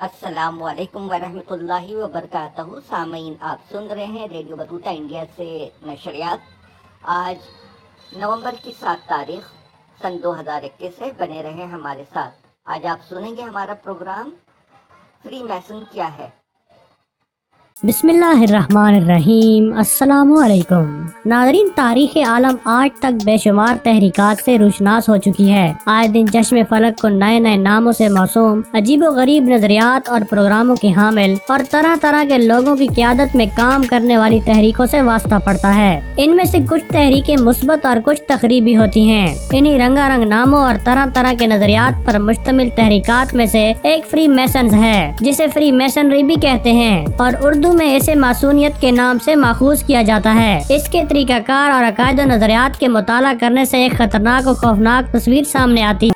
السلام علیکم ورحمۃ اللہ وبرکاتہ۔ سامعین، آپ سن رہے ہیں ریڈیو بطوطہ انڈیا سے نشریات۔ آج نومبر کی سات تاریخ سن دو ہزار اکیس ہے، بنے رہے ہمارے ساتھ۔ آج آپ سنیں گے ہمارا پروگرام۔ فری میسن کیا ہے؟ بسم اللہ الرحمن الرحیم۔ السلام علیکم۔ ناظرین، تاریخ عالم آج تک بے شمار تحریکات سے روشناس ہو چکی ہے۔ آئے دن چشم فلک کو نئے نئے ناموں سے موسوم عجیب و غریب نظریات اور پروگراموں کے حامل اور طرح طرح کے لوگوں کی قیادت میں کام کرنے والی تحریکوں سے واسطہ پڑتا ہے۔ ان میں سے کچھ تحریکیں مثبت اور کچھ تقریبی ہوتی ہیں۔ انہی رنگا رنگ ناموں اور طرح طرح کے نظریات پر مشتمل تحریکات میں سے ایک فری میسنز ہے، جسے فری میسنری بھی کہتے ہیں اور اردو اردو میں اسے معصونیت کے نام سے ماخوذ کیا جاتا ہے۔ اس کے طریقہ کار اور عقائد و نظریات کے مطالعہ کرنے سے ایک خطرناک و خوفناک تصویر سامنے آتی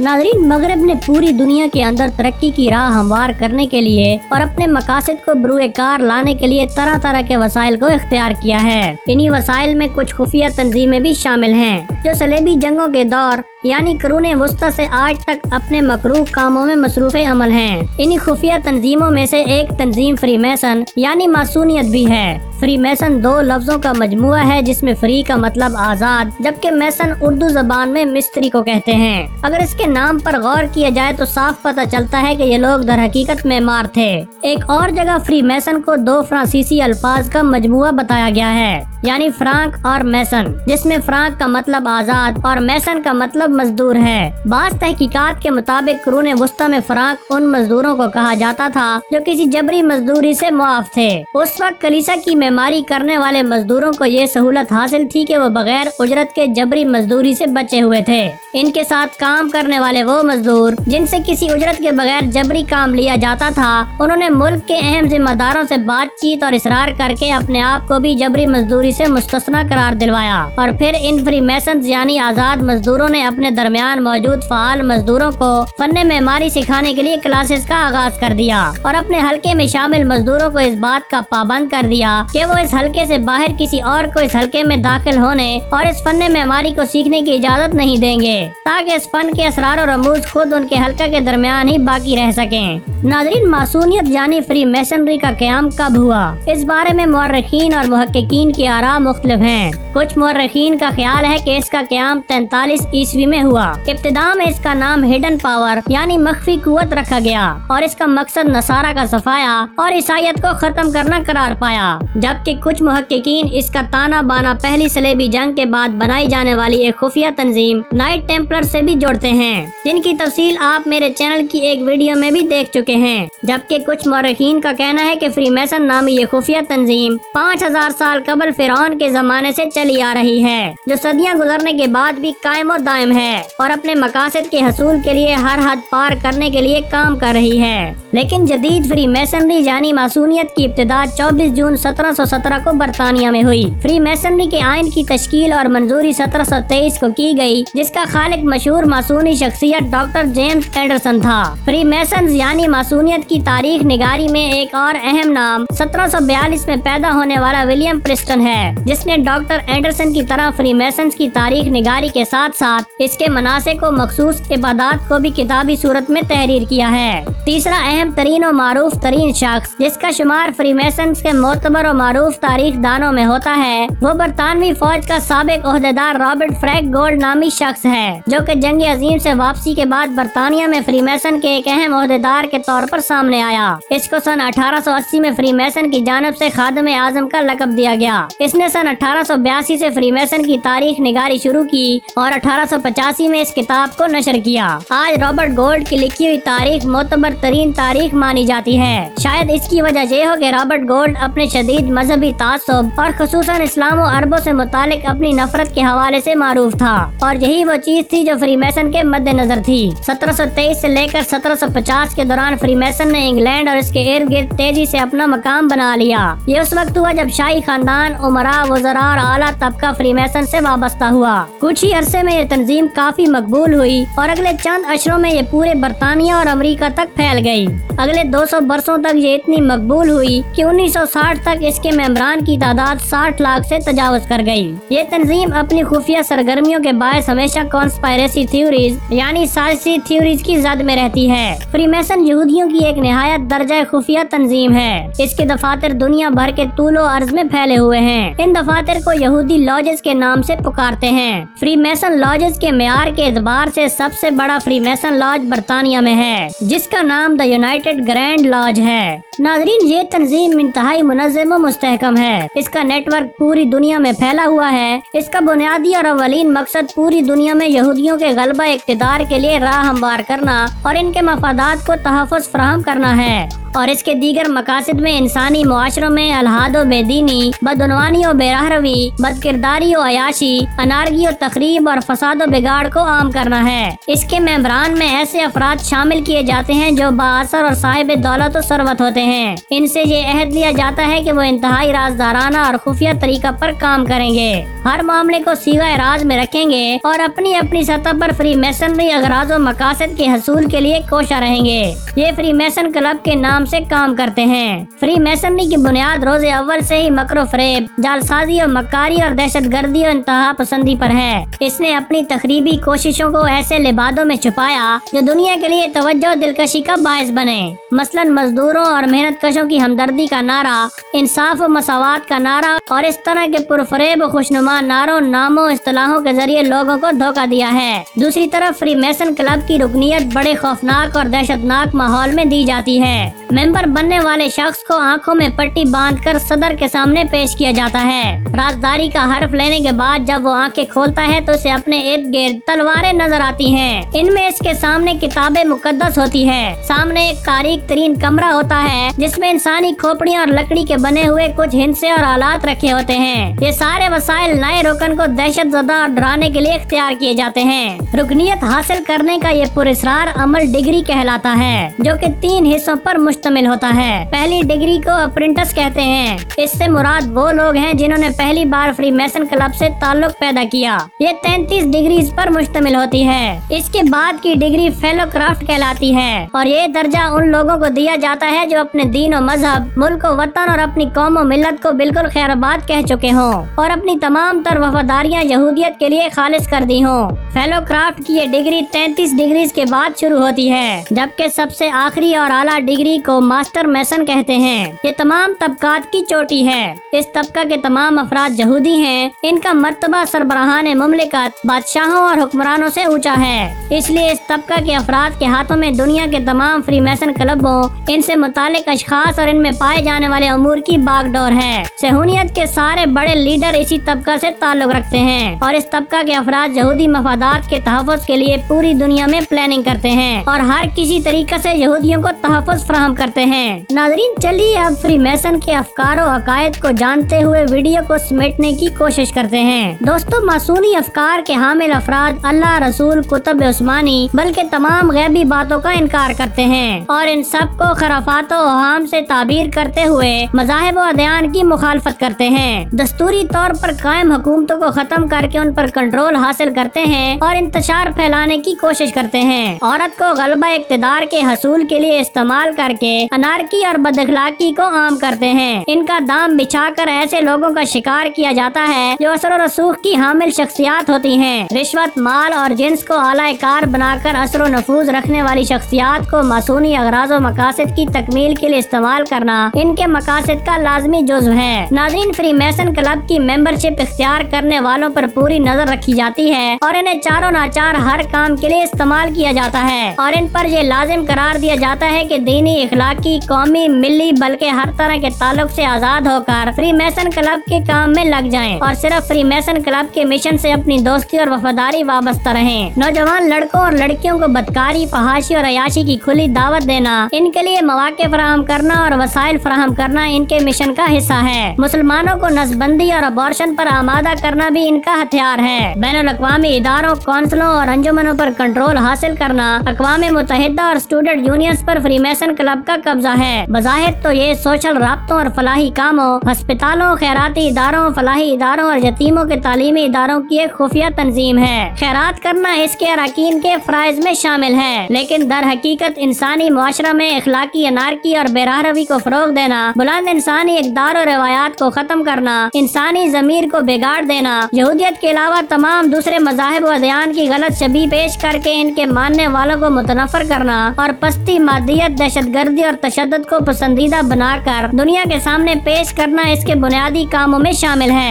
ناظرین، مغرب نے پوری دنیا کے اندر ترقی کی راہ ہموار کرنے کے لیے اور اپنے مقاصد کو بروئے کار لانے کے لیے طرح طرح کے وسائل کو اختیار کیا ہے۔ انہی وسائل میں کچھ خفیہ تنظیمیں بھی شامل ہیں، جو سلیبی جنگوں کے دور یعنی قرون وسطی سے آج تک اپنے مقروب کاموں میں مصروف عمل ہیں۔ انہی خفیہ تنظیموں میں سے ایک تنظیم فری میسن یعنی معصونیت بھی ہے۔ فری میسن دو لفظوں کا مجموعہ ہے، جس میں فری کا مطلب آزاد، جبکہ میسن اردو زبان میں مستری کو کہتے ہیں۔ اگر اس کے نام پر غور کیا جائے تو صاف پتہ چلتا ہے کہ یہ لوگ در حقیقت معمار تھے۔ ایک اور جگہ فری میسن کو دو فرانسیسی الفاظ کا مجموعہ بتایا گیا ہے یعنی فرانک اور میسن، جس میں فرانک کا مطلب آزاد اور میسن کا مطلب مزدور ہے۔ بعض تحقیقات کے مطابق، قرون وسطی میں فرانک ان مزدوروں کو کہا جاتا تھا جو کسی جبری مزدوری سے معاف تھے۔ اس وقت کلیسا کی معماری کرنے والے مزدوروں کو یہ سہولت حاصل تھی کہ وہ بغیر اجرت کے جبری مزدوری سے بچے ہوئے تھے۔ ان کے ساتھ کام کرنے والے وہ مزدور جن سے کسی اجرت کے بغیر جبری کام لیا جاتا تھا، انہوں نے ملک کے اہم ذمہ داروں سے بات چیت اور اصرار کر کے اپنے آپ کو بھی جبری مزدوری سے مستثنا قرار دلوایا۔ اور پھر ان فری میسنز یعنی آزاد مزدوروں نے اپنے درمیان موجود فعال مزدوروں کو فن معماری سکھانے کے لیے کلاسز کا آغاز کر دیا اور اپنے حلقے میں شامل مزدوروں کو اس بات کا پابند کر دیا کہ وہ اس حلقے سے باہر کسی اور کو اس حلقے میں داخل ہونے اور اس فن معماری کو سیکھنے کی اجازت نہیں دیں گے تاکہ اس فن کے اسرار اور رموز خود ان کے حلقہ کے درمیان ہی باقی رہ سکیں۔ ناظرین معصونیت یعنی فری میسنری کا قیام کب ہوا؟ اس بارے میں مورخین اور محققین کی آرام مختلف ہیں۔ کچھ مورخین کا خیال ہے کہ اس کا قیام تینتالیس عیسوی میں ہوا۔ ابتدا میں اس کا نام ہڈن پاور یعنی مخفی قوت رکھا گیا اور اس کا مقصد نصارہ کا صفایا اور عیسائیت کو ختم کرنا قرار پایا۔ جبکہ کچھ محققین اس کا تانا بانا پہلی سلیبی جنگ کے بعد بنائی جانے والی ایک خفیہ تنظیم نائٹ ٹیمپلر سے بھی جوڑتے ہیں۔ جن کی تفصیل آپ میرے چینل کی ایک ویڈیو میں بھی دیکھ چکے ہیں۔ جبکہ کچھ مورخین کا کہنا ہے کہ فری میسن نامی یہ خفیہ تنظیم پانچ ہزار سال قبل فرعون کے زمانے سے چلی آ رہی ہے، جو صدیاں گزرنے کے بعد بھی قائم و دائم ہے اور اپنے مقاصد کے حصول کے لیے ہر حد پار کرنے کے لیے کام کر رہی ہے۔ لیکن جدید فری میسنری یعنی معصونیت کی ابتدا چوبیس جون سترہ سو سترہ کو برطانیہ میں ہوئی۔ فری میسنری کے آئین کی تشکیل اور منظوری سترہ سو تیئیس کو کی گئی، جس کا خالق مشہور معصونی شخصیت ڈاکٹر جیمز اینڈرسن تھا۔ فری میسنز یعنی معصونیت کی تاریخ نگاری میں ایک اور اہم نام سترہ سو بیالیس میں پیدا ہونے والا ولیم پرسٹن ہے، جس نے ڈاکٹر اینڈرسن کی طرح فری میسنز کی تاریخ نگاری کے ساتھ ساتھ اس کے مناسب کو مخصوص عبادات کو بھی کتابی صورت میں تحریر کیا ہے۔ تیسرا اہم ترین و معروف ترین شخص، جس کا شمار فری میسنز کے معتبر و معروف تاریخ دانوں میں ہوتا ہے۔ وہ برطانوی فوج کا سابق عہدیدار رابرٹ فریک گولڈ نامی شخص ہے، جو کہ جنگ عظیم سے واپسی کے بعد برطانیہ میں فری میسن کے ایک اہم عہدیدار کے طور پر سامنے آیا۔ اس کو سن اٹھارہ سو اسی میں فری میسن کی جانب سے خادم اعظم کا لقب دیا گیا۔ اس نے سن اٹھارہ سو بیاسی سے فری میسن کی تاریخ نگاری شروع کی اور اٹھارہ سو پچاسی میں اس کتاب کو نشر کیا۔ آج رابرٹ گولڈ کی لکھی ہوئی تاریخ معتبر ترین تاریخ مانی جاتی ہے۔ شاید اس کی وجہ یہ ہو کہ رابرٹ گولڈ اپنے شدید مذہبی تعصب اور خصوصاً اسلام و عربوں سے متعلق اپنی نفرت کے حوالے سے معروف تھا۔ اور یہی وہ چیز تھی جو فری میسن کے مد نظر تھی۔ سترہ سو تیئیس سے لے کر سترہ سو پچاس کے دوران فری میسن نے انگلینڈ اور اس کے ارد گرد تیزی سے اپنا مقام بنا لیا۔ یہ اس وقت ہوا جب شاہی خاندان، عمرا وزراء اور اعلیٰ طبقہ فری میسن سے وابستہ ہوا۔ کچھ ہی عرصے میں یہ تنظیم کافی مقبول ہوئی اور اگلے چند اشروں میں یہ پورے برطانیہ اور امریکہ تک پھیل گئی۔ اگلے دو سو برسوں تک یہ اتنی مقبول ہوئی کہ انیس سو ساٹھ تک اس کے ممبران کی تعداد ساٹھ لاکھ سے تجاوز کر گئی۔ یہ تنظیم اپنی خفیہ سرگرمیوں کے باعث ہمیشہ کانسپائریسی تھیوریز یعنی سازشی تھیوریز کی زد میں رہتی ہے۔ فری میسن یہودیوں کی ایک نہایت درجہ خفیہ تنظیم ہے۔ اس کے دفاتر دنیا بھر کے طول و عرض میں پھیلے ہوئے ہیں۔ ان دفاتر کو یہودی لاجز کے نام سے پکارتے ہیں۔ فری میسن لاجز کے معیار کے اعتبار سے سب سے بڑا فری میسن لاج برطانیہ میں ہے، جس کا نام دا یونائٹڈ گرینڈ لاج ہے۔ ناظرین، یہ تنظیم انتہائی منظم و مستحکم ہے۔ اس کا نیٹ ورک پوری دنیا میں پھیلا ہوا ہے۔ اس کا بنیادی اور اولین مقصد پوری دنیا میں یہودیوں کے غلبہ اقتدار کے لیے راہ ہموار کرنا اور ان کے مفادات کو تحفظ فراہم کرنا ہے۔ اور اس کے دیگر مقاصد میں انسانی معاشروں میں الحاد و بے دینی، بدعنوانی و بے روی بد کرداری و عیاشی، انارگی و تقریب اور فساد و بگاڑ کو عام کرنا ہے۔ اس کے ممبران میں ایسے افراد شامل کیے جاتے ہیں جو باثر اور صاحب دولت و ثروت ہوتے ہیں۔ ان سے یہ عہد لیا جاتا ہے کہ وہ انتہائی رازدارانہ اور خفیہ طریقہ پر کام کریں گے۔ ہر معاملے کو سیگا راز میں رکھیں گے اور اپنی اپنی سطح پر فری میسنری اغراض و مقاصد کے حصول کے لیے کوشاں رہیں گے۔ یہ فری میسن کلب کے نام سے کام کرتے ہیں۔ فری میسنری کی بنیاد روز اول سے ہی مکر و فریب جال سازی اور مکاری اور دہشت گردی اور انتہا پسندی پر ہے۔ اس نے اپنی تقریبی کوششوں کو ایسے لبادوں میں چھپایا جو دنیا کے لیے توجہ دلکشی کا باعث بنے۔ مثلا مزدوروں اور محنت کشوں کی ہمدردی کا نعرہ، انصاف و مساوات کا نعرہ اور اس طرح کے پرفریب و خوشنما نعروں، ناموں، اصطلاحوں کے ذریعے لوگوں کو دھوکہ دیا ہے۔ دوسری طرف فری میسن کلب کی رکنیت بڑے خوفناک اور دہشت ناک ماحول میں دی جاتی ہے۔ ممبر بننے والے شخص کو آنکھوں میں پٹی باندھ کر صدر کے سامنے پیش کیا جاتا ہے۔ رازداری کا حرف لینے کے بعد جب وہ آنکھیں کھولتا ہے تو اسے اپنے ارد گرد تلواریں نظر آتی ہیں۔ ان میں اس کے سامنے کتابیں مقدس ہوتی ہے سامنے ایک تاریخ ترین کمرہ ہوتا ہے جس میں انسانی کھوپڑیاں اور لکڑی کے بنے ہوئے کچھ ہنسے اور آلات رکھے ہوتے ہیں۔ یہ سارے وسائل نئے رکن کو دہشت زدہ اور ڈرانے کے لیے اختیار کیے جاتے ہیں۔ رکنیت حاصل کرنے کا یہ پرسرار عمل ڈگری کہلاتا ہے، جو کہ تین حصوں پر مشتمل مشتمل ہوتا ہے۔ پہلی ڈگری کو اپرنٹس کہتے ہیں۔ اس سے مراد وہ لوگ ہیں جنہوں نے پہلی بار فری میسن کلب سے تعلق پیدا کیا۔ یہ تینتیس ڈگریز پر مشتمل ہوتی ہے۔ اس کے بعد کی ڈگری فیلو کرافٹ کہلاتی ہے۔ اور یہ درجہ ان لوگوں کو دیا جاتا ہے جو اپنے دین و مذہب، ملک و وطن اور اپنی قوم و ملت کو بالکل خیر آباد کہہ چکے ہوں۔ اور اپنی تمام تر وفاداریاں یہودیت کے لیے خالص کر دی ہوں۔ فیلو کرافٹ کی یہ ڈگری تینتیس ڈگریز کے بعد شروع ہوتی ہے۔ جبکہ سب سے آخری اور اعلیٰ ڈگری کو ماسٹر میسن کہتے ہیں۔ یہ تمام طبقات کی چوٹی ہے۔ اس طبقہ کے تمام افراد یہودی ہیں۔ ان کا مرتبہ سربراہان مملکت بادشاہوں اور حکمرانوں سے اونچا ہے۔ اس لیے اس طبقہ کے افراد کے ہاتھوں میں دنیا کے تمام فری میسن کلبوں، ان سے متعلق اشخاص اور ان میں پائے جانے والے امور کی باغ ڈور ہے۔ سہونیت کے سارے بڑے لیڈر اسی طبقہ سے تعلق رکھتے ہیں۔ اور اس طبقہ کے افراد یہودی مفادات کے تحفظ کے لیے پوری دنیا میں پلاننگ کرتے ہیں۔ اور ہر کسی طریقے سے یہودیوں کو تحفظ فراہم کرتے ہیں۔ ناظرین، چلیے اب فری میسن کے افکار و عقائد کو جانتے ہوئے ویڈیو کو سمیٹنے کی کوشش کرتے ہیں۔ دوستو، معصومی افکار کے حامل افراد اللہ رسول، کتب عثمانی، بلکہ تمام غیبی باتوں کا انکار کرتے ہیں۔ اور ان سب کو خرافات و اوہام سے تعبیر کرتے ہوئے مذاہب و ادیان کی مخالفت کرتے ہیں۔ دستوری طور پر قائم حکومتوں کو ختم کر کے ان پر کنٹرول حاصل کرتے ہیں اور انتشار پھیلانے کی کوشش کرتے ہیں۔ عورت کو غلبہ اقتدار کے حصول کے لیے استعمال کر کے انارکی اور بد اخلاقی کو عام کرتے ہیں۔ ان کا دام بچھا کر ایسے لوگوں کا شکار کیا جاتا ہے جو اثر و رسوخ کی حامل شخصیات ہوتی ہیں۔ رشوت، مال اور جنس کو اعلی کار بنا کر اثر و نفوذ رکھنے والی شخصیات کو معصونی اغراض و مقاصد کی تکمیل کے لیے استعمال کرنا ان کے مقاصد کا لازمی جزو ہے۔ ناظرین، فری میسن کلب کی ممبر شپ اختیار کرنے والوں پر پوری نظر رکھی جاتی ہے اور انہیں چاروں ناچار ہر کام کے لیے استعمال کیا جاتا ہے اور ان پر یہ لازم قرار دیا جاتا ہے کہ دینی اخلاقی قومی ملی، بلکہ ہر طرح کے تعلق سے آزاد ہو کر فری میسن کلب کے کام میں لگ جائیں۔ اور صرف فری میسن کلب کے مشن سے اپنی دوستی اور وفاداری وابستہ رہیں۔ نوجوان لڑکوں اور لڑکیوں کو بدکاری، فحاشی اور عیاشی کی کھلی دعوت دینا، ان کے لیے مواقع فراہم کرنا اور وسائل فراہم کرنا ان کے مشن کا حصہ ہے۔ مسلمانوں کو نسبندی اور ابارشن پر آمادہ کرنا بھی ان کا ہتھیار ہے۔ بین الاقوامی اداروں کونسلوں اور انجمنوں پر کنٹرول حاصل کرنا، اقوام متحدہ اور اسٹوڈنٹ یونینز پر فری میسن کلب کا قبضہ ہے۔ بظاہر تو یہ سوشل رابطوں اور فلاحی کاموں، ہسپتالوں، خیراتی اداروں، فلاحی اداروں اور یتیموں کے تعلیمی اداروں کی ایک خفیہ تنظیم ہے۔ خیرات کرنا اس کے اراکین کے فرائض میں شامل ہے۔ لیکن در حقیقت انسانی معاشرہ میں اخلاقی انارکی اور بیراہ روی کو فروغ دینا، بلند انسانی اقدار و روایات کو ختم کرنا، انسانی ضمیر کو بگاڑ دینا، یہودیت کے علاوہ تمام دوسرے مذاہب و ادیان کی غلط شبی پیش کر کے ان کے ماننے والوں کو متنفر کرنا اور پستی مادیت دہشت گردی اور تشدد کو پسندیدہ بنا کر دنیا کے سامنے پیش کرنا اس کے بنیادی کاموں میں شامل ہے۔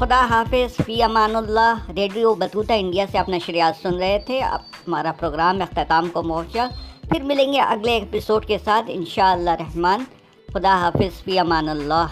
خدا حافظ، فی Aman Ullah, radio Battuta India سے آپ نشریات سن رہے تھے۔ اب ہمارا پروگرام اختتام کو پہنچا پھر ملیں گے اگلے ایپیسوڈ کے ساتھ، انشاءاللہ رحمان۔ خدا حافظ، فی امان اللہ۔